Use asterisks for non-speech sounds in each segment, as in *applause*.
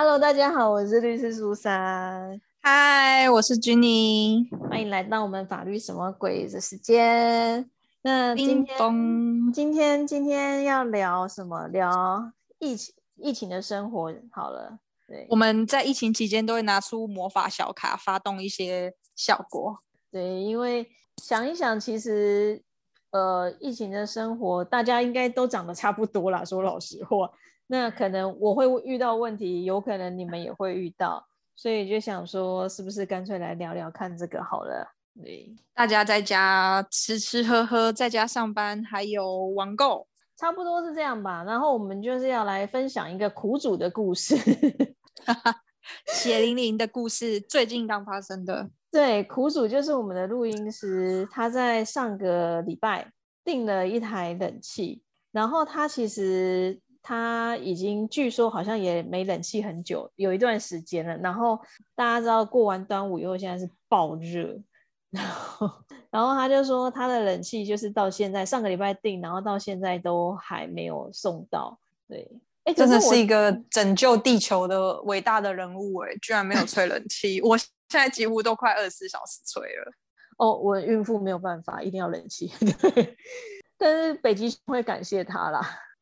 Hello，大家好，我是律师苏珊，嗨，我是 Jenny，欢迎来到我们法律什么鬼的时间。那今天今天今天要聊什么？聊疫情疫情的生活。好了，对，我们在疫情期间都会拿出魔法小卡，发动一些效果。对，因为想一想，其实呃，疫情的生活大家应该都长得差不多啦。说老实话。那可能我会遇到问题，有可能你们也会遇到，所以就想说，是不是干脆来聊聊看这个好了？对，大家在家吃吃喝喝，在家上班，还有网购，差不多是这样吧。然后我们就是要来分享一个苦主的故事，*laughs* 血淋淋的故事，最近刚发生的。对，苦主就是我们的录音师，他在上个礼拜订了一台冷气，然后他其实。他已经据说好像也没冷气很久，有一段时间了。然后大家知道过完端午以后，现在是爆热，然后然后他就说他的冷气就是到现在上个礼拜订，然后到现在都还没有送到。对，哎，真的是一个拯救地球的伟大的人物哎，居然没有吹冷气，我现在几乎都快二十四小时吹了。哦，我孕妇没有办法，一定要冷气。*laughs* 对，但是北极会感谢他啦。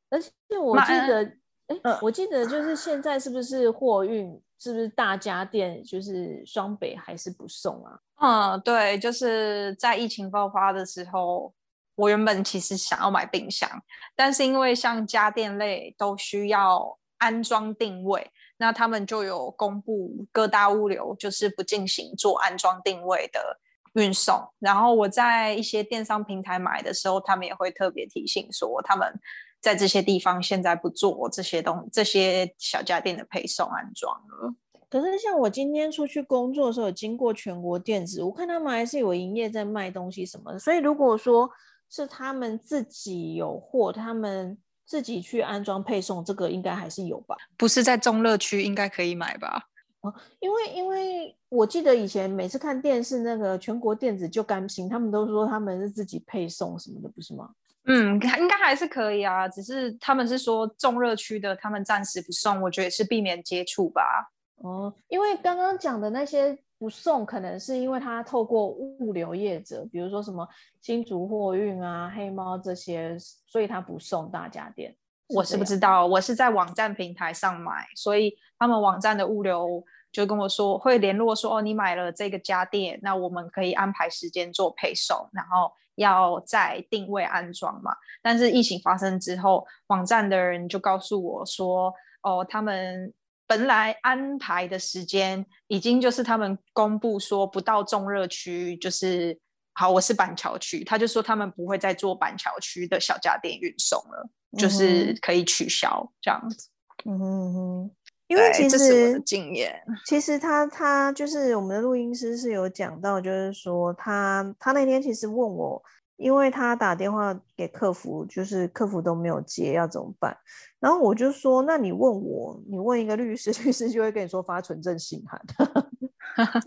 而且我记得，哎，我记得就是现在是不是货运，是不是大家电就是双北还是不送啊？嗯，对，就是在疫情爆发的时候，我原本其实想要买冰箱，但是因为像家电类都需要安装定位，那他们就有公布各大物流就是不进行做安装定位的运送。然后我在一些电商平台买的时候，他们也会特别提醒说他们。在这些地方，现在不做这些东这些小家电的配送安装了。可是像我今天出去工作的时候，经过全国电子，我看他们还是有营业在卖东西什么的。所以如果说是他们自己有货，他们自己去安装配送，这个应该还是有吧？不是在中乐区应该可以买吧？哦，因为因为我记得以前每次看电视，那个全国电子就甘心，他们都说他们是自己配送什么的，不是吗？嗯，应该还是可以啊，只是他们是说重热区的，他们暂时不送，我觉得也是避免接触吧。哦，因为刚刚讲的那些不送，可能是因为他透过物流业者，比如说什么新竹货运啊、黑猫这些，所以他不送大家店。我是不知道，我是在网站平台上买，所以他们网站的物流就跟我说会联络说，哦，你买了这个家电，那我们可以安排时间做配送，然后。要在定位安装嘛？但是疫情发生之后，网站的人就告诉我说：“哦，他们本来安排的时间已经就是他们公布说不到重热区，就是好，我是板桥区，他就说他们不会再做板桥区的小家电运送了，就是可以取消这样子。”嗯哼哼。因为其实经验，其实他他就是我们的录音师是有讲到，就是说他他那天其实问我，因为他打电话给客服，就是客服都没有接，要怎么办？然后我就说，那你问我，你问一个律师，*laughs* 律师就会跟你说发存证信函。*laughs*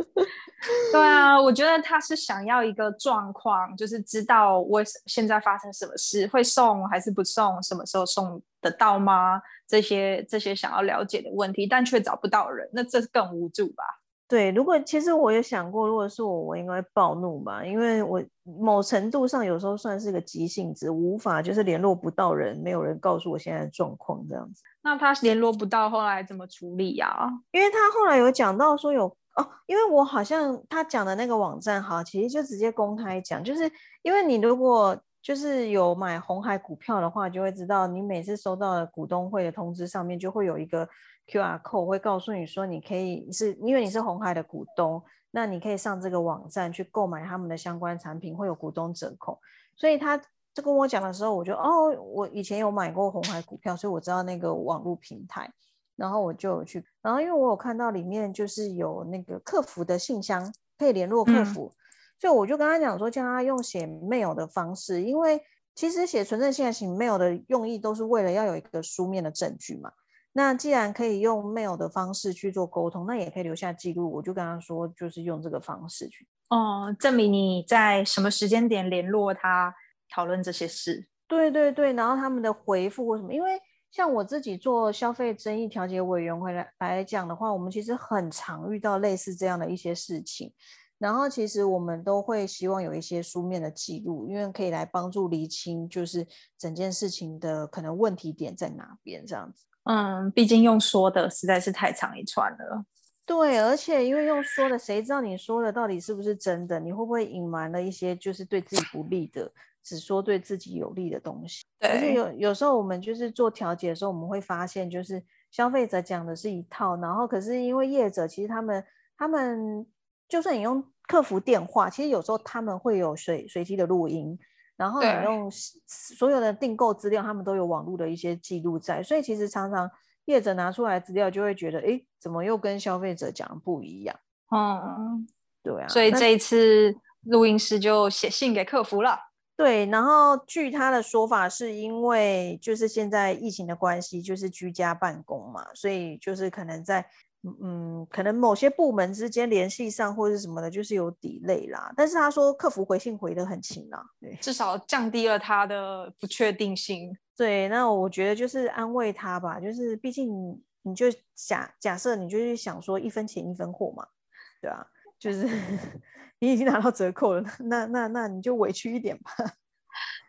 对啊，我觉得他是想要一个状况，就是知道我现在发生什么事，会送还是不送，什么时候送得到吗？这些这些想要了解的问题，但却找不到人，那这更无助吧？对，如果其实我也想过，如果是我，我应该暴怒吧，因为我某程度上有时候算是个急性子，无法就是联络不到人，没有人告诉我现在的状况这样子。那他联络不到，后来怎么处理呀？因为他后来有讲到说有哦，因为我好像他讲的那个网站哈，其实就直接公开讲，就是因为你如果就是有买红海股票的话，就会知道你每次收到的股东会的通知上面就会有一个。Q R code 会告诉你说，你可以是因为你是红海的股东，那你可以上这个网站去购买他们的相关产品，会有股东折扣。所以他就跟我讲的时候，我就哦，我以前有买过红海股票，所以我知道那个网络平台，然后我就去，然后因为我有看到里面就是有那个客服的信箱可以联络客服，所以我就跟他讲说，叫他用写 mail 的方式，因为其实写存证信函型 mail 的用意都是为了要有一个书面的证据嘛。那既然可以用 mail 的方式去做沟通，那也可以留下记录。我就跟他说，就是用这个方式去哦，证明你在什么时间点联络他讨论这些事。对对对，然后他们的回复或什么，因为像我自己做消费争议调解委员会来来讲的话，我们其实很常遇到类似这样的一些事情。然后其实我们都会希望有一些书面的记录，因为可以来帮助厘清，就是整件事情的可能问题点在哪边这样子。嗯，毕竟用说的实在是太长一串了。对，而且因为用说的，谁知道你说的到底是不是真的？你会不会隐瞒了一些就是对自己不利的，只说对自己有利的东西？对，而且有有时候我们就是做调解的时候，我们会发现，就是消费者讲的是一套，然后可是因为业者其实他们他们就算你用客服电话，其实有时候他们会有随随机的录音，然后你用所有的订购资料，他们都有网络的一些记录在，所以其实常常。业者拿出来资料，就会觉得，哎，怎么又跟消费者讲的不一样？嗯，对啊。所以这一次录音师就写信给客服了。对，然后据他的说法，是因为就是现在疫情的关系，就是居家办公嘛，所以就是可能在。嗯可能某些部门之间联系上或者什么的，就是有底类啦。但是他说客服回信回的很勤啦，对，至少降低了他的不确定性。对，那我觉得就是安慰他吧，就是毕竟你就假假设你就是想说一分钱一分货嘛，对啊，就是 *laughs* 你已经拿到折扣了，那那那你就委屈一点吧。*laughs*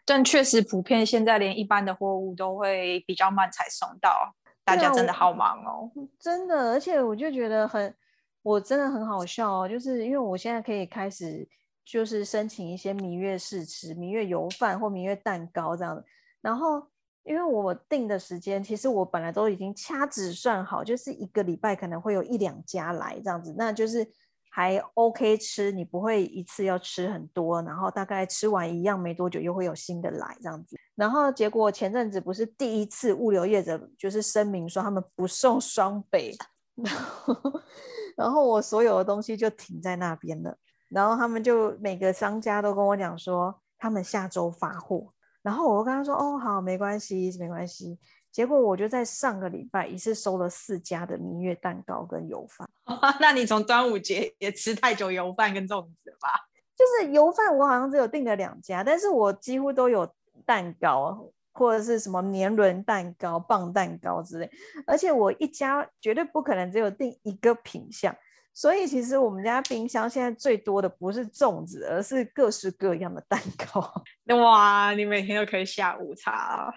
但确实普遍现在连一般的货物都会比较慢才送到。大家真的好忙哦，真的，而且我就觉得很，我真的很好笑哦，就是因为我现在可以开始就是申请一些芈月试吃、芈月油饭或芈月蛋糕这样的，然后因为我定的时间，其实我本来都已经掐指算好，就是一个礼拜可能会有一两家来这样子，那就是。还 OK 吃，你不会一次要吃很多，然后大概吃完一样没多久又会有新的来这样子。然后结果前阵子不是第一次物流业者就是声明说他们不送双北，然后然后我所有的东西就停在那边了。然后他们就每个商家都跟我讲说他们下周发货，然后我就跟他说哦好没关系没关系。结果我就在上个礼拜一次收了四家的明月蛋糕跟油饭。*laughs* 那你从端午节也吃太久油饭跟粽子了吧？*laughs* 就是油饭我好像只有订了两家，但是我几乎都有蛋糕或者是什么年轮蛋糕、棒蛋糕之类。而且我一家绝对不可能只有订一个品相，所以其实我们家冰箱现在最多的不是粽子，而是各式各样的蛋糕。*laughs* 哇，你每天都可以下午茶。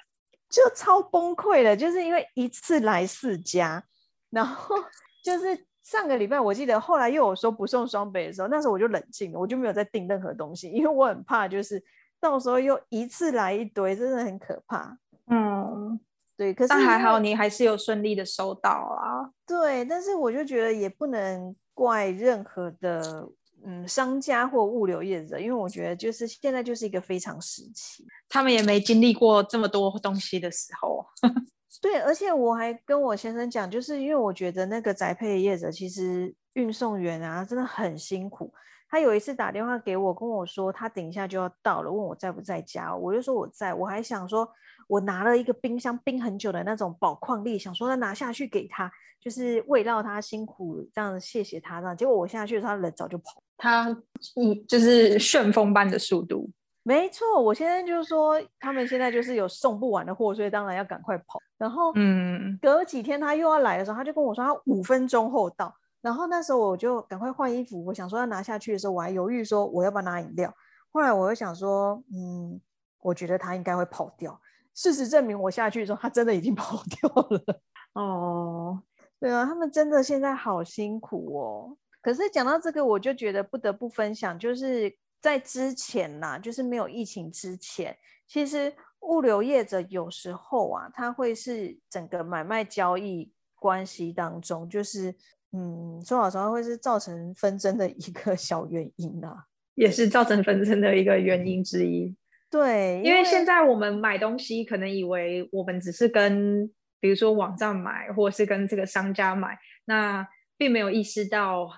就超崩溃了，就是因为一次来四家，然后 *laughs* 就是上个礼拜我记得后来又有说不送双倍的时候，那时候我就冷静了，我就没有再订任何东西，因为我很怕就是到时候又一次来一堆，真的很可怕。嗯，对，可是还好你还是有顺利的收到啊。对，但是我就觉得也不能怪任何的。嗯，商家或物流业者，因为我觉得就是现在就是一个非常时期，他们也没经历过这么多东西的时候。*laughs* 对，而且我还跟我先生讲，就是因为我觉得那个宅配业者其实运送员啊真的很辛苦。他有一次打电话给我，跟我说他等一下就要到了，问我在不在家，我就说我在。我还想说，我拿了一个冰箱冰很久的那种宝矿力，想说他拿下去给他，就是慰劳他辛苦，这样谢谢他。这样结果我下去的时候，他人早就跑。他一就是旋风般的速度，没错。我现在就是说，他们现在就是有送不完的货，所以当然要赶快跑。然后，嗯，隔几天他又要来的时候，他就跟我说他五分钟后到。然后那时候我就赶快换衣服，我想说要拿下去的时候，我还犹豫说我要不要拿饮料。后来我又想说，嗯，我觉得他应该会跑掉。事实证明，我下去的时候，他真的已经跑掉了。*laughs* 哦，对啊，他们真的现在好辛苦哦。可是讲到这个，我就觉得不得不分享，就是在之前呐，就是没有疫情之前，其实物流业者有时候啊，他会是整个买卖交易关系当中，就是嗯，说老实话，会是造成纷争的一个小原因啊，也是造成纷争的一个原因之一。对，因为现在我们买东西，可能以为我们只是跟比如说网站买，或者是跟这个商家买，那并没有意识到。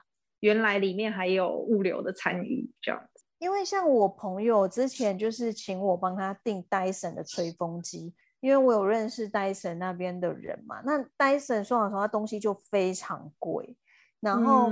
原来里面还有物流的参与，这样子。因为像我朋友之前就是请我帮他订戴森的吹风机，因为我有认识戴森那边的人嘛。那戴森说老实话，东西就非常贵。然后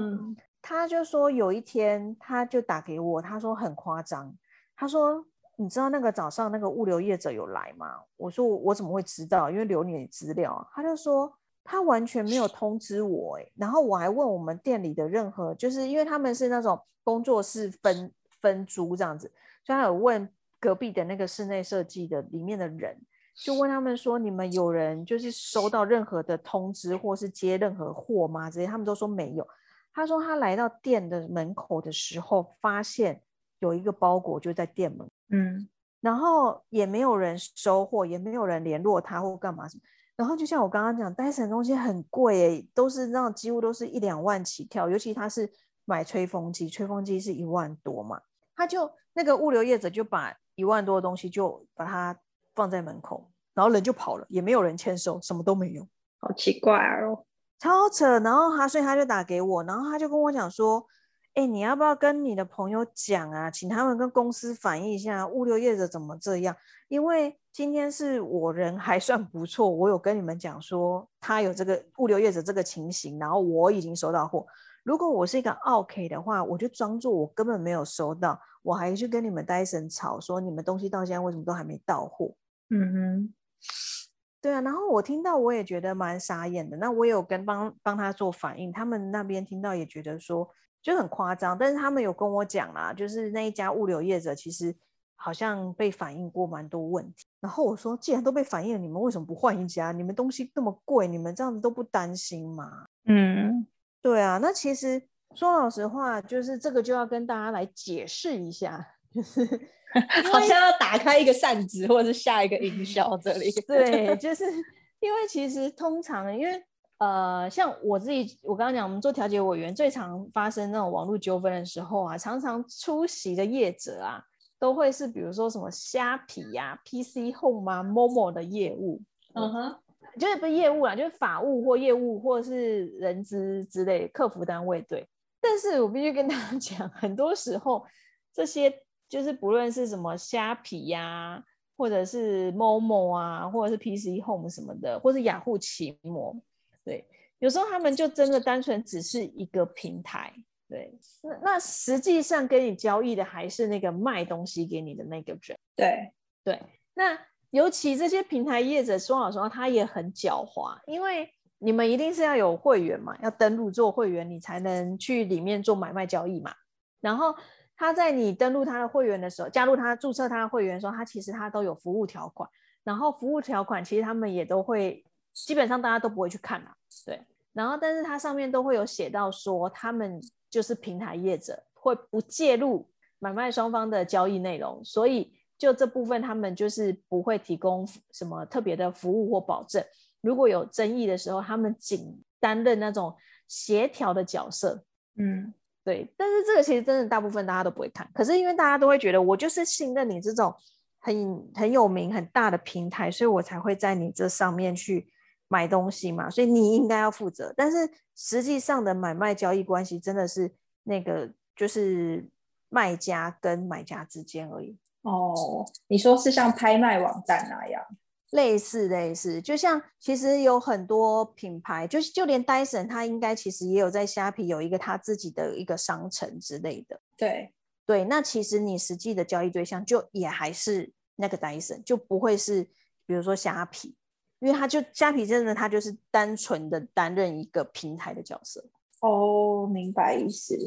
他就说有一天他就打给我，他说很夸张，他说你知道那个早上那个物流业者有来吗？我说我怎么会知道？因为留你的资料。他就说他完全没有通知我，哎，然后我还问我们店里的任何，就是因为他们是那种工作室分分租这样子，所以他有问隔壁的那个室内设计的里面的人。就问他们说：“你们有人就是收到任何的通知，或是接任何货吗？”这些他们都说没有。他说他来到店的门口的时候，发现有一个包裹就在店门，嗯，然后也没有人收货，也没有人联络他或干嘛什么。然后就像我刚刚讲，戴森东西很贵诶，都是那种几乎都是一两万起跳，尤其他是买吹风机，吹风机是一万多嘛，他就那个物流业者就把一万多的东西就把它。放在门口，然后人就跑了，也没有人签收，什么都没有，好奇怪哦，超扯。然后他，所以他就打给我，然后他就跟我讲说：“哎，你要不要跟你的朋友讲啊，请他们跟公司反映一下物流业者怎么这样？因为今天是我人还算不错，我有跟你们讲说他有这个物流业者这个情形，然后我已经收到货。如果我是一个 OK 的话，我就装作我根本没有收到，我还去跟你们戴森吵说你们东西到现在为什么都还没到货。”嗯哼，对啊，然后我听到我也觉得蛮傻眼的。那我有跟帮帮他做反应，他们那边听到也觉得说就很夸张，但是他们有跟我讲啦，就是那一家物流业者其实好像被反映过蛮多问题。然后我说，既然都被反映了，你们为什么不换一家？你们东西那么贵，你们这样子都不担心吗？嗯，对啊。那其实说老实话，就是这个就要跟大家来解释一下，就是。*laughs* 好像要打开一个扇子，或者是下一个营销这里。对，就是因为其实通常，因为呃，像我自己，我刚刚讲，我们做调解委员，最常发生那种网络纠纷的时候啊，常常出席的业者啊，都会是比如说什么虾皮呀、PC Home 啊、Momo 的业务。嗯哼，就是不是业务啦，就是法务或业务或者是人资之类客服单位。对，但是我必须跟大家 *laughs* 讲，很多时候这些。就是不论是什么虾皮呀，或者是 Momo 啊，或者是 PC Home 什么的，或是雅虎奇摩，对，有时候他们就真的单纯只是一个平台，对，那那实际上跟你交易的还是那个卖东西给你的那个人，对对，那尤其这些平台业者说老实话，他也很狡猾，因为你们一定是要有会员嘛，要登录做会员，你才能去里面做买卖交易嘛，然后。他在你登录他的会员的时候，加入他注册他的会员的时候，他其实他都有服务条款，然后服务条款其实他们也都会，基本上大家都不会去看啊，对，然后但是它上面都会有写到说，他们就是平台业者会不介入买卖双方的交易内容，所以就这部分他们就是不会提供什么特别的服务或保证，如果有争议的时候，他们仅担任那种协调的角色，嗯。对，但是这个其实真的大部分大家都不会看，可是因为大家都会觉得我就是信任你这种很很有名很大的平台，所以我才会在你这上面去买东西嘛，所以你应该要负责。但是实际上的买卖交易关系真的是那个就是卖家跟买家之间而已。哦，你说是像拍卖网站那样？类似类似，就像其实有很多品牌，就是就连戴森，它应该其实也有在虾皮有一个它自己的一个商城之类的。对对，那其实你实际的交易对象就也还是那个戴森，就不会是比如说虾皮，因为他就虾皮真的他就是单纯的担任一个平台的角色。哦，明白意思。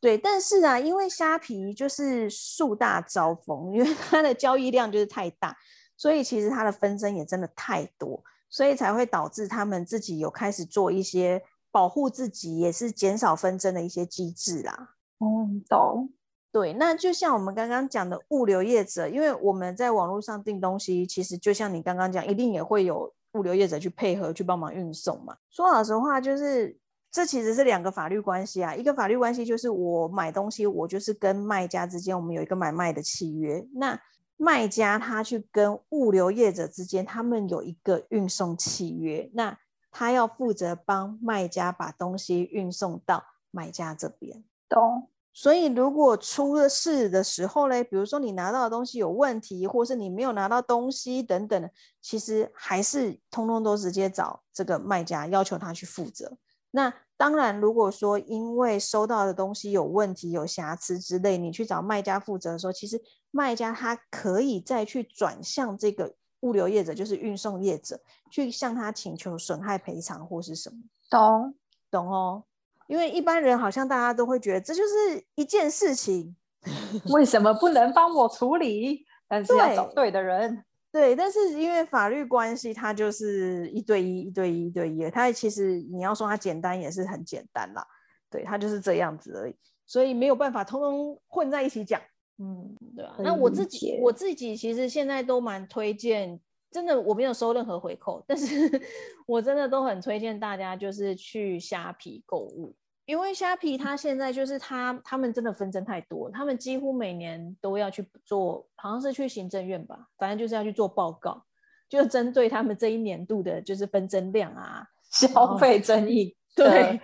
对，但是啊，因为虾皮就是树大招风，因为 *laughs* 它的交易量就是太大。所以其实它的纷争也真的太多，所以才会导致他们自己有开始做一些保护自己，也是减少纷争的一些机制啦。嗯，懂。对，那就像我们刚刚讲的物流业者，因为我们在网络上订东西，其实就像你刚刚讲，一定也会有物流业者去配合去帮忙运送嘛。说老实话，就是这其实是两个法律关系啊。一个法律关系就是我买东西，我就是跟卖家之间我们有一个买卖的契约。那卖家他去跟物流业者之间，他们有一个运送契约，那他要负责帮卖家把东西运送到买家这边。懂。所以如果出了事的时候嘞，比如说你拿到的东西有问题，或是你没有拿到东西等等的，其实还是通通都直接找这个卖家要求他去负责。那当然，如果说因为收到的东西有问题、有瑕疵之类，你去找卖家负责的时候，其实卖家他可以再去转向这个物流业者，就是运送业者，去向他请求损害赔偿或是什么。懂懂哦，因为一般人好像大家都会觉得这就是一件事情，*laughs* 为什么不能帮我处理？但是要找对的人。对，但是因为法律关系，它就是一对一、一对一、一对一。它其实你要说它简单，也是很简单啦。对，它就是这样子而已，所以没有办法通通混在一起讲。嗯，对吧？那我自己，我自己其实现在都蛮推荐，真的我没有收任何回扣，但是 *laughs* 我真的都很推荐大家就是去虾皮购物。因为虾皮它现在就是它，他们真的纷争太多，他们几乎每年都要去做，好像是去行政院吧，反正就是要去做报告，就针对他们这一年度的就是纷争量啊、消费争议对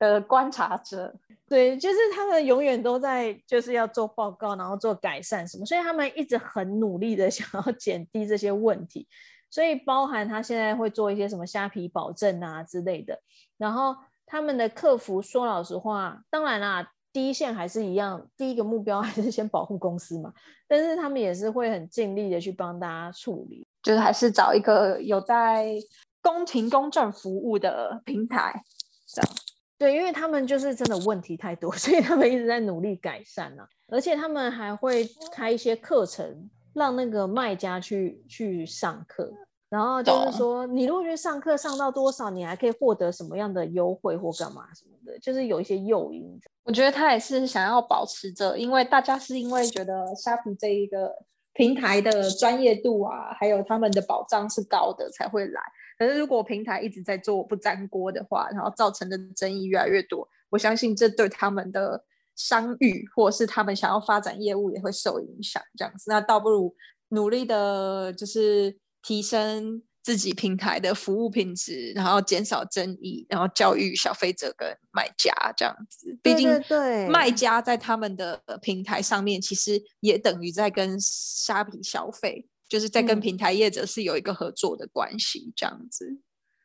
的观察者，对，就是他们永远都在就是要做报告，然后做改善什么，所以他们一直很努力的 *laughs* 想要减低这些问题，所以包含他现在会做一些什么虾皮保证啊之类的，然后。他们的客服说老实话，当然啦，第一线还是一样，第一个目标 *laughs* 还是先保护公司嘛。但是他们也是会很尽力的去帮大家处理，就是还是找一个有在公平公正服务的平台，这样。对，因为他们就是真的问题太多，*laughs* 所以他们一直在努力改善呢。而且他们还会开一些课程，让那个卖家去去上课。然后就是说，你如果去上课上到多少，你还可以获得什么样的优惠或干嘛什么的，就是有一些诱因。我觉得他也是想要保持着，因为大家是因为觉得虾皮这一个平台的专业度啊，还有他们的保障是高的才会来。可是如果平台一直在做不粘锅的话，然后造成的争议越来越多，我相信这对他们的商誉或者是他们想要发展业务也会受影响。这样子，那倒不如努力的，就是。提升自己平台的服务品质，然后减少争议，然后教育消费者跟卖家这样子。毕竟，对卖家在他们的平台上面，其实也等于在跟虾皮消费，就是在跟平台业者是有一个合作的关系这样子。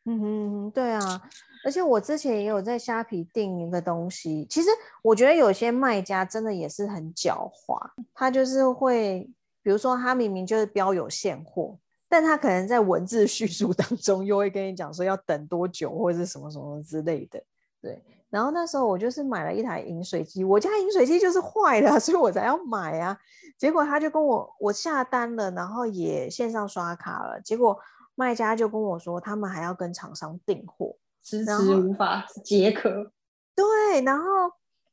嗯哼，对啊。而且我之前也有在虾皮订一个东西，其实我觉得有些卖家真的也是很狡猾，他就是会，比如说他明明就是标有现货。但他可能在文字叙述当中又会跟你讲说要等多久或者是什么什么之类的，对。然后那时候我就是买了一台饮水机，我家饮水机就是坏了，*laughs* 所以我才要买啊。结果他就跟我我下单了，然后也线上刷卡了，结果卖家就跟我说他们还要跟厂商订货，迟迟无法解渴。对，然后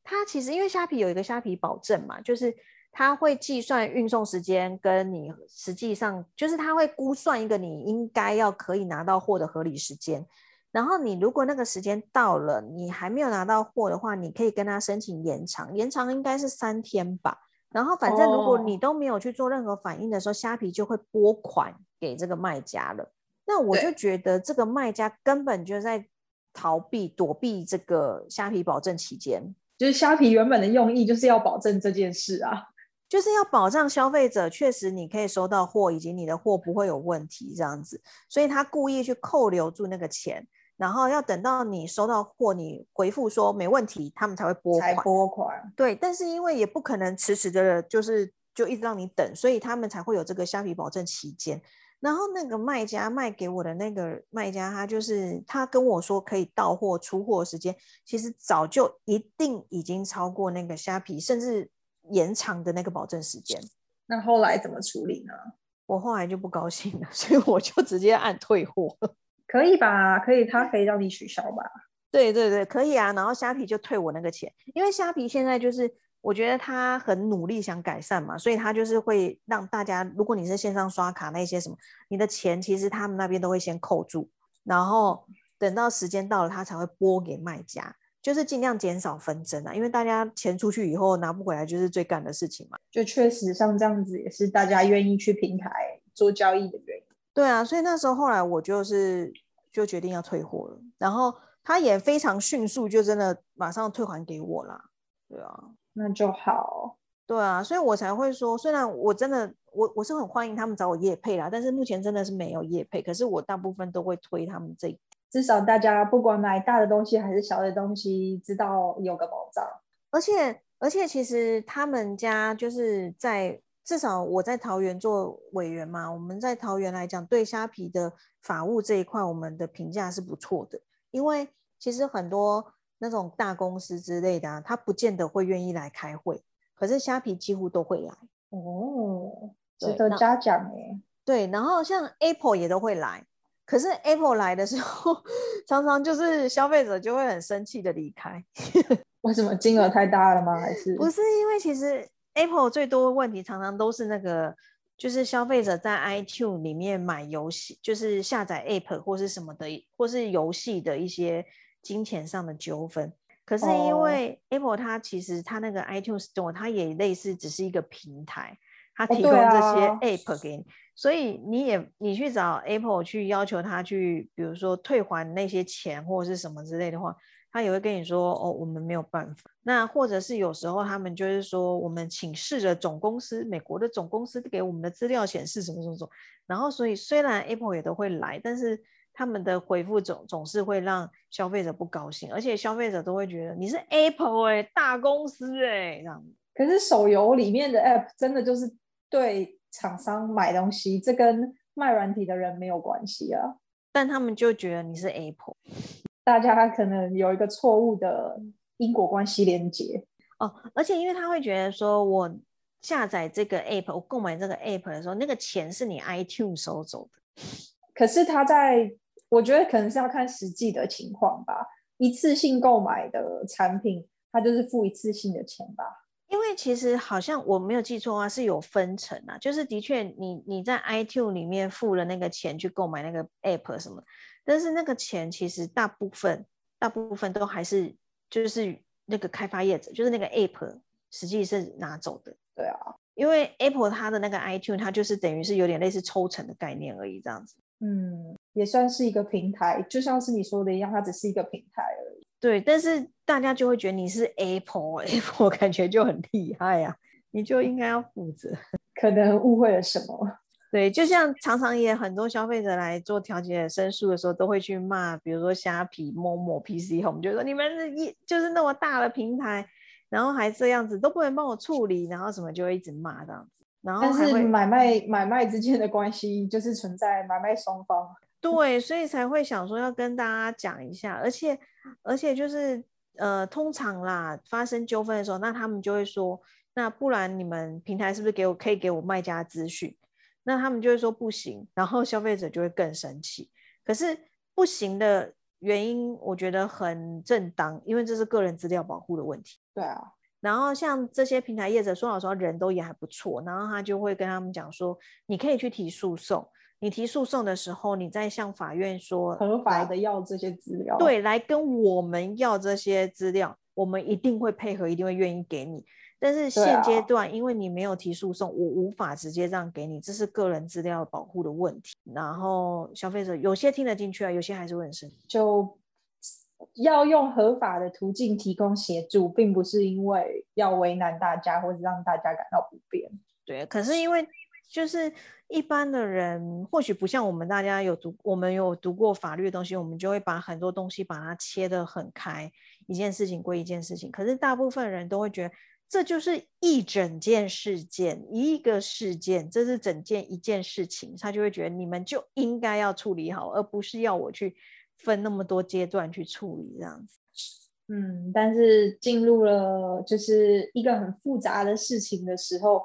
他其实因为虾皮有一个虾皮保证嘛，就是。他会计算运送时间，跟你实际上就是他会估算一个你应该要可以拿到货的合理时间。然后你如果那个时间到了，你还没有拿到货的话，你可以跟他申请延长，延长应该是三天吧。然后反正如果你都没有去做任何反应的时候，虾皮就会拨款给这个卖家了。那我就觉得这个卖家根本就在逃避躲避这个虾皮保证期间，就是虾皮原本的用意就是要保证这件事啊。就是要保障消费者，确实你可以收到货，以及你的货不会有问题这样子，所以他故意去扣留住那个钱，然后要等到你收到货，你回复说没问题，他们才会拨款。拨款。对，但是因为也不可能迟迟的，就是就一直让你等，所以他们才会有这个虾皮保证期间。然后那个卖家卖给我的那个卖家，他就是他跟我说可以到货出货时间，其实早就一定已经超过那个虾皮，甚至。延长的那个保证时间，那后来怎么处理呢？我后来就不高兴了，*laughs* 所以我就直接按退货。可以吧？可以，他可以让你取消吧？对对对，可以啊。然后虾皮就退我那个钱，因为虾皮现在就是我觉得他很努力想改善嘛，所以他就是会让大家，如果你是线上刷卡那些什么，你的钱其实他们那边都会先扣住，然后等到时间到了，他才会拨给卖家。就是尽量减少纷争啊，因为大家钱出去以后拿不回来，就是最干的事情嘛。就确实像这样子，也是大家愿意去平台做交易的原因。对啊，所以那时候后来我就是就决定要退货了，然后他也非常迅速，就真的马上退还给我啦。对啊，那就好。对啊，所以我才会说，虽然我真的我我是很欢迎他们找我叶配啦，但是目前真的是没有叶配，可是我大部分都会推他们这至少大家不管买大的东西还是小的东西，知道有个保障。而且而且，其实他们家就是在至少我在桃园做委员嘛，我们在桃园来讲，对虾皮的法务这一块，我们的评价是不错的。因为其实很多那种大公司之类的，他不见得会愿意来开会，可是虾皮几乎都会来哦，值得嘉奖哎。对，然后像 Apple 也都会来。可是 Apple 来的时候，*laughs* 常常就是消费者就会很生气的离开。*laughs* 为什么金额太大了吗？还是不是因为其实 Apple 最多问题常常都是那个，就是消费者在 iTune 里面买游戏，就是下载 App 或是什么的，或是游戏的一些金钱上的纠纷。可是因为 Apple 它其实它那个 iTune Store 它也类似只是一个平台，它提供这些 App 给你。所以你也你去找 Apple 去要求他去，比如说退还那些钱或者是什么之类的话，他也会跟你说哦，我们没有办法。那或者是有时候他们就是说，我们请示着总公司，美国的总公司给我们的资料显示什么什么什么。然后所以虽然 Apple 也都会来，但是他们的回复总总是会让消费者不高兴，而且消费者都会觉得你是 Apple 哎，大公司哎这样。可是手游里面的 App 真的就是对。厂商买东西，这跟卖软体的人没有关系啊。但他们就觉得你是 Apple，*laughs* 大家可能有一个错误的因果关系连接哦。而且因为他会觉得说，我下载这个 App，我购买这个 App 的时候，那个钱是你 iTunes 收走的。可是他在，我觉得可能是要看实际的情况吧。一次性购买的产品，他就是付一次性的钱吧。因为其实好像我没有记错啊，是有分成啊，就是的确你你在 iTune 里面付了那个钱去购买那个 App 什么，但是那个钱其实大部分大部分都还是就是那个开发业者，就是那个 App 实际是拿走的。对啊，因为 Apple 它的那个 iTune 它就是等于是有点类似抽成的概念而已，这样子。嗯，也算是一个平台，就像是你说的一样，它只是一个平台而已。对，但是大家就会觉得你是 Apple，Apple *laughs* 感觉就很厉害呀，你就应该要负责。可能误会了什么？*laughs* 对，就像常常也很多消费者来做调解申诉的时候，都会去骂，比如说虾皮、某某、PC Home，就说你们一就是那么大的平台，然后还这样子都不能帮我处理，然后什么就会一直骂这样子。然后但是买卖买卖之间的关系就是存在买卖双方。对，所以才会想说要跟大家讲一下，而且而且就是呃，通常啦发生纠纷的时候，那他们就会说，那不然你们平台是不是给我可以给我卖家资讯？那他们就会说不行，然后消费者就会更生气。可是不行的原因，我觉得很正当，因为这是个人资料保护的问题。对啊，然后像这些平台业者，说老实话，人都也还不错，然后他就会跟他们讲说，你可以去提诉讼。你提诉讼的时候，你再向法院说合法的要这些资料，对，来跟我们要这些资料，我们一定会配合，一定会愿意给你。但是现阶段，因为你没有提诉讼，我无法直接这样给你，这是个人资料保护的问题。然后消费者有些听得进去啊，有些还是会很生气。就要用合法的途径提供协助，并不是因为要为难大家，或者让大家感到不便。对，可是因为。就是一般的人，或许不像我们大家有读，我们有读过法律的东西，我们就会把很多东西把它切得很开，一件事情归一件事情。可是大部分人都会觉得，这就是一整件事件，一个事件，这是整件一件事情，他就会觉得你们就应该要处理好，而不是要我去分那么多阶段去处理这样子。嗯，但是进入了就是一个很复杂的事情的时候。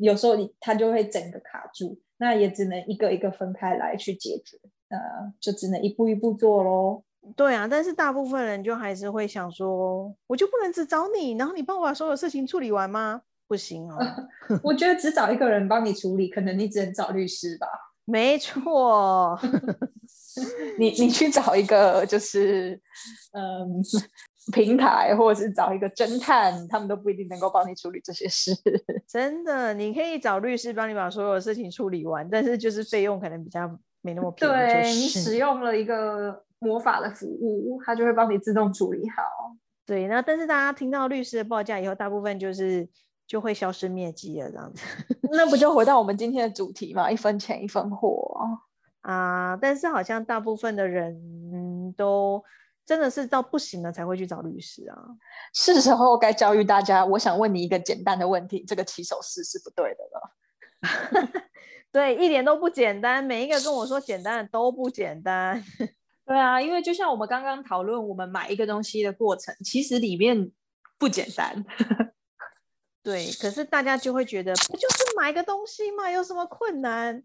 有时候你他就会整个卡住，那也只能一个一个分开来去解决，呃，就只能一步一步做喽。对啊，但是大部分人就还是会想说，我就不能只找你，然后你帮我把所有事情处理完吗？不行哦。*laughs* 我觉得只找一个人帮你处理，可能你只能找律师吧。没错，*laughs* 你你去找一个就是，嗯。平台，或者是找一个侦探，他们都不一定能够帮你处理这些事。*laughs* 真的，你可以找律师帮你把所有的事情处理完，但是就是费用可能比较没那么便宜。对你使用了一个魔法的服务，它就会帮你自动处理好。对，那但是大家听到律师的报价以后，大部分就是就会消失灭迹了，这样子。*laughs* 那不就回到我们今天的主题嘛？一分钱一分货啊！但是好像大部分的人。都真的是到不行了才会去找律师啊。*laughs* 是时候该教育大家。我想问你一个简单的问题：这个起手式是不对的了。*laughs* 对，一点都不简单。每一个跟我说简单的都不简单。*laughs* 对啊，因为就像我们刚刚讨论，我们买一个东西的过程，其实里面不简单。对，可是大家就会觉得，不就是买个东西嘛，有什么困难？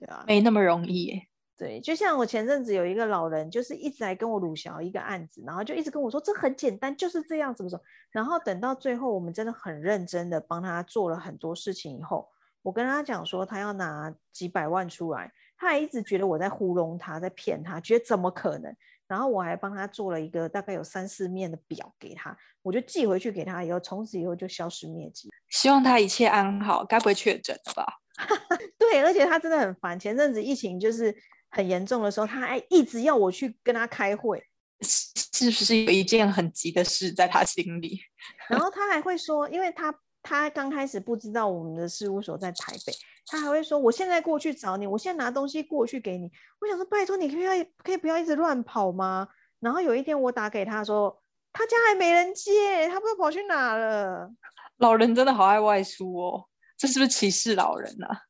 对啊，没那么容易。对，就像我前阵子有一个老人，就是一直来跟我鲁小一个案子，然后就一直跟我说这很简单，就是这样怎么说。然后等到最后，我们真的很认真的帮他做了很多事情以后，我跟他讲说他要拿几百万出来。他还一直觉得我在糊弄他，在骗他，觉得怎么可能？然后我还帮他做了一个大概有三四面的表给他，我就寄回去给他，以后从此以后就消失灭迹。希望他一切安好，该不会确诊了吧？*laughs* 对，而且他真的很烦。前阵子疫情就是很严重的时候，他还一直要我去跟他开会，是不是有一件很急的事在他心里？*laughs* 然后他还会说，因为他他刚开始不知道我们的事务所在台北。他还会说：“我现在过去找你，我现在拿东西过去给你。”我想说：“拜托，你可以可以不要一直乱跑吗？”然后有一天我打给他说：“他家还没人接，他不知道跑去哪了。”老人真的好爱外出哦，这是不是歧视老人啊？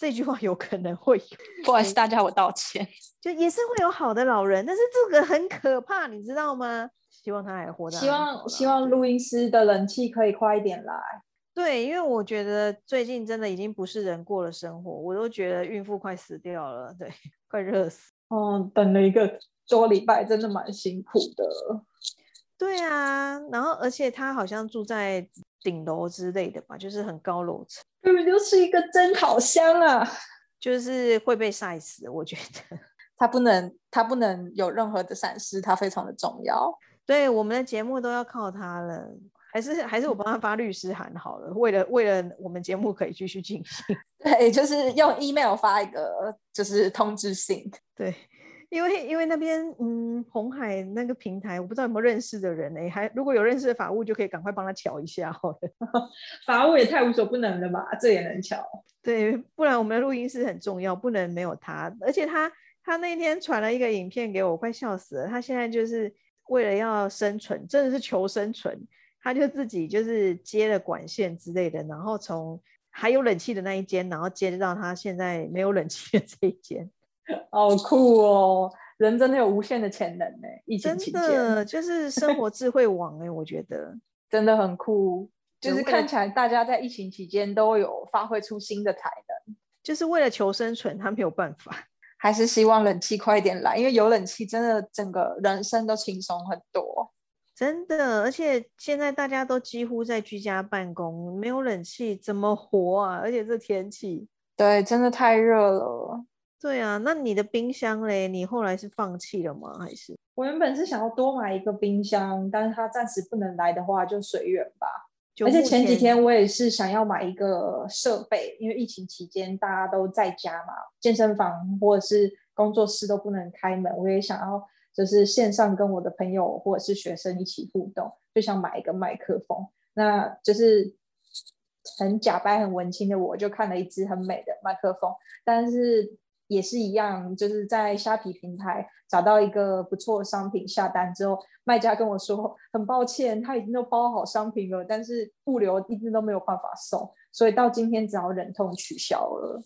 这句话有可能会有，*laughs* 不好意思，大家我道歉。*laughs* 就也是会有好的老人，但是这个很可怕，你知道吗？希望他还活着。希望希望录音师的冷气可以快一点来。对，因为我觉得最近真的已经不是人过的生活，我都觉得孕妇快死掉了，对，*laughs* 快热死。哦，等了一个多礼拜，真的蛮辛苦的。对啊，然后而且他好像住在顶楼之类的吧，就是很高楼层，根本就是一个蒸烤箱啊，*laughs* 就是会被晒死。我觉得 *laughs* 他不能，他不能有任何的闪失，他非常的重要。对，我们的节目都要靠他了。还是还是我帮他发律师函好了，为了为了我们节目可以继续进行，*laughs* 对，就是用 email 发一个就是通知信，对，因为因为那边嗯红海那个平台，我不知道有没有认识的人哎，还如果有认识的法务就可以赶快帮他瞧一下好了，*laughs* 法务也太无所不能了吧，这也能瞧，对，不然我们的录音师很重要，不能没有他，而且他他那天传了一个影片给我，快笑死了，他现在就是为了要生存，真的是求生存。他就自己就是接了管线之类的，然后从还有冷气的那一间，然后接到他现在没有冷气的这一间，好酷哦！人真的有无限的潜能呢。疫情期间就是生活智慧网哎，我觉得 *laughs* 真的很酷。就是看起来大家在疫情期间都有发挥出新的才能，就是为了求生存，他没有办法，*laughs* 还是希望冷气快一点来，因为有冷气真的整个人生都轻松很多。真的，而且现在大家都几乎在居家办公，没有冷气怎么活啊？而且这天气，对，真的太热了。对啊，那你的冰箱嘞？你后来是放弃了吗？还是？我原本是想要多买一个冰箱，但是它暂时不能来的话，就随缘吧。而且前几天我也是想要买一个设备，因为疫情期间大家都在家嘛，健身房或者是工作室都不能开门，我也想要。就是线上跟我的朋友或者是学生一起互动，就想买一个麦克风。那就是很假掰、很文青的，我就看了一支很美的麦克风，但是也是一样，就是在虾皮平台找到一个不错的商品，下单之后，卖家跟我说很抱歉，他已经都包好商品了，但是物流一直都没有办法送，所以到今天只好忍痛取消了。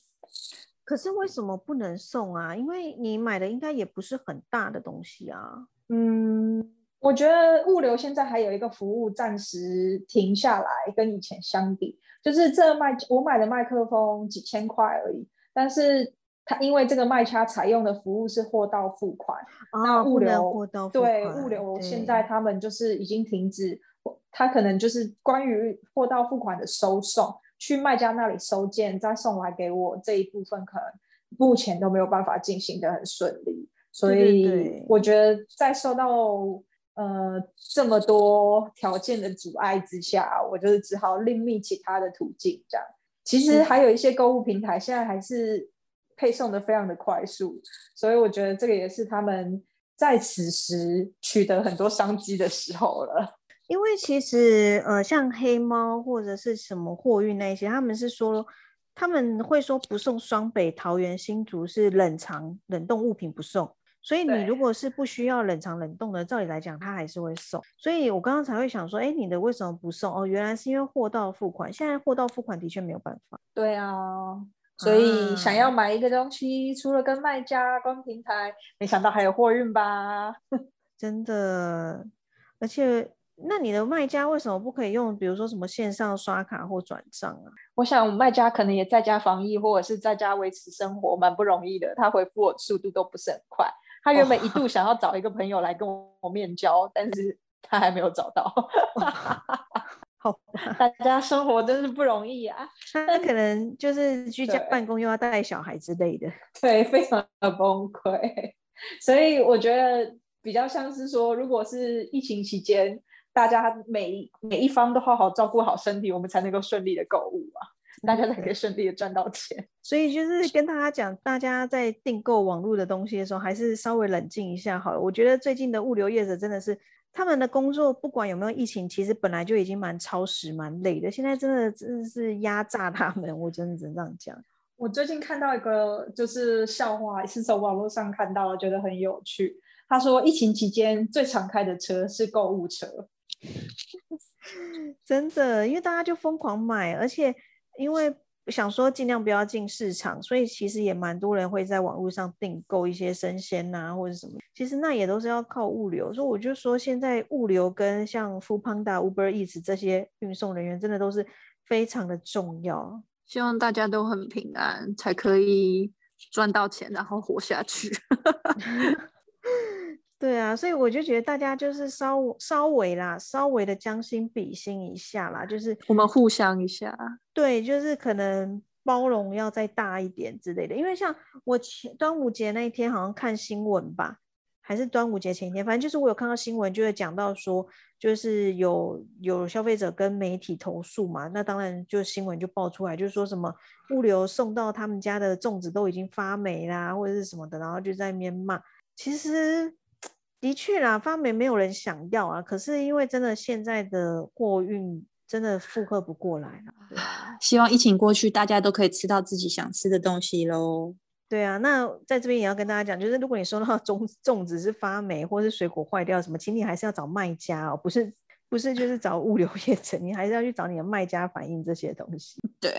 可是为什么不能送啊？因为你买的应该也不是很大的东西啊。嗯，我觉得物流现在还有一个服务暂时停下来，跟以前相比，就是这麦我买的麦克风几千块而已，但是它因为这个卖家采用的服务是货到付款，那物流对物流现在他们就是已经停止，他可能就是关于货到付款的收送。去卖家那里收件，再送来给我这一部分，可能目前都没有办法进行的很顺利，所以我觉得在受到呃这么多条件的阻碍之下，我就是只好另觅其他的途径。这样，其实还有一些购物平台现在还是配送的非常的快速，所以我觉得这个也是他们在此时取得很多商机的时候了。因为其实，呃，像黑猫或者是什么货运那些，他们是说他们会说不送双北、桃园、新竹是冷藏冷冻物品不送，所以你如果是不需要冷藏冷冻的，照理来讲他还是会送。所以我刚刚才会想说，哎，你的为什么不送？哦，原来是因为货到付款。现在货到付款的确没有办法。对啊，所以想要啊买一个东西，除了跟卖家、跟平台，没想到还有货运吧？*laughs* 真的，而且那你的卖家为什么不可以用，比如说什么线上刷卡或转账啊？我想卖家可能也在家防疫，或者是在家维持生活，蛮不容易的。他回复我速度都不是很快。他原本一度想要找一个朋友来跟我面交，但是他还没有找到。*laughs* 好吧，*laughs* 大家生活真是不容易啊，*laughs* 那可能就是居家办公又要带小孩之类的。*laughs* 对，非常的崩溃。所以我觉得比较像是说，如果是疫情期间，大家每每一方都好好照顾好身体，我们才能够顺利的购物啊，大家才可以顺利的赚到钱。所以就是跟大家讲，大家在订购网络的东西的时候，还是稍微冷静一下好了。我觉得最近的物流业者真的是他们的工作，不管有没有疫情，其实本来就已经蛮超时、蛮累的。现在真的真的是压榨他们，我真的只能这样讲。我最近看到一个就是笑话，是从网络上看到的，觉得很有趣。他说，疫情期间最常开的车是购物车。*laughs* 真的，因为大家就疯狂买，而且因为想说尽量不要进市场，所以其实也蛮多人会在网络上订购一些生鲜呐、或者什么。其实那也都是要靠物流，所以我就说现在物流跟像 f o o Panda、Uber Eats 这些运送人员真的都是非常的重要。希望大家都很平安，才可以赚到钱，然后活下去。*laughs* *laughs* 对啊，所以我就觉得大家就是稍稍微啦，稍微的将心比心一下啦，就是我们互相一下。对，就是可能包容要再大一点之类的。因为像我前端午节那一天好像看新闻吧，还是端午节前一天，反正就是我有看到新闻，就会讲到说，就是有有消费者跟媒体投诉嘛，那当然就新闻就爆出来，就是说什么物流送到他们家的粽子都已经发霉啦，或者是什么的，然后就在那边骂。其实的确啦，发霉没有人想要啊，可是因为真的现在的货运真的负荷不过来了，啊。*sighs* 希望疫情过去，大家都可以吃到自己想吃的东西喽。对啊，那在这边也要跟大家讲，就是如果你收到粽 *laughs* 粽子是发霉或是水果坏掉什么，请你还是要找卖家哦，不是不是就是找物流业者，你还是要去找你的卖家反映这些东西。*laughs* 对，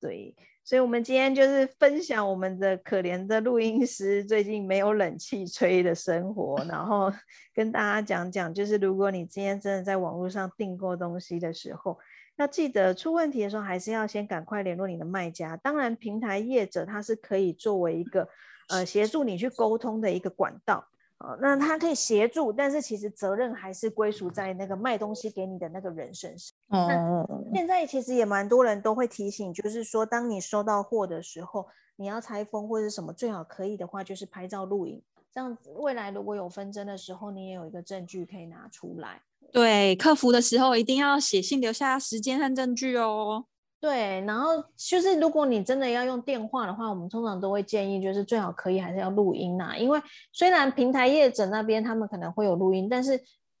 对，所以我们今天就是分享我们的可怜的录音师最近没有冷气吹的生活，然后 *laughs* 跟大家讲讲，就是如果你今天真的在网络上订购东西的时候，要记得出问题的时候还是要先赶快联络你的卖家。当然，平台业者他是可以作为一个呃协助你去沟通的一个管道。哦，那他可以协助，但是其实责任还是归属在那个卖东西给你的那个人身上。哦，现在其实也蛮多人都会提醒，就是说，当你收到货的时候，你要拆封或者什么，最好可以的话就是拍照录影，这样子未来如果有纷争的时候，你也有一个证据可以拿出来。对，客服的时候一定要写信留下时间和证据哦。对，然后就是如果你真的要用电话的话，我们通常都会建议，就是最好可以还是要录音呐、因为虽然平台业者那边他们可能会有录音，但是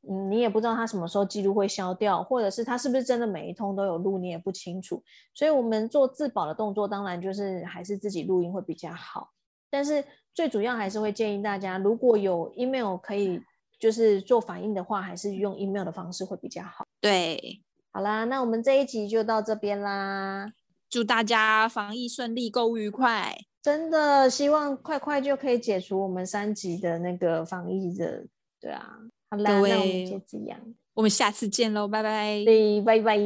嗯，你也不知道他什么时候记录会消掉，或者是他是不是真的每一通都有录，你也不清楚。所以我们做自保的动作，当然就是还是自己录音会比较好。但是最主要还是会建议大家，如果有 email 可以就是做反应的话，还是用 email 的方式会比较好。对，好啦，那我们这一集就到这边啦。祝大家防疫顺利，购物愉快。真的希望快快就可以解除我们三级的那个防疫的，对啊。好啦，那我们就这样，我们下次见喽，拜拜。对，拜拜。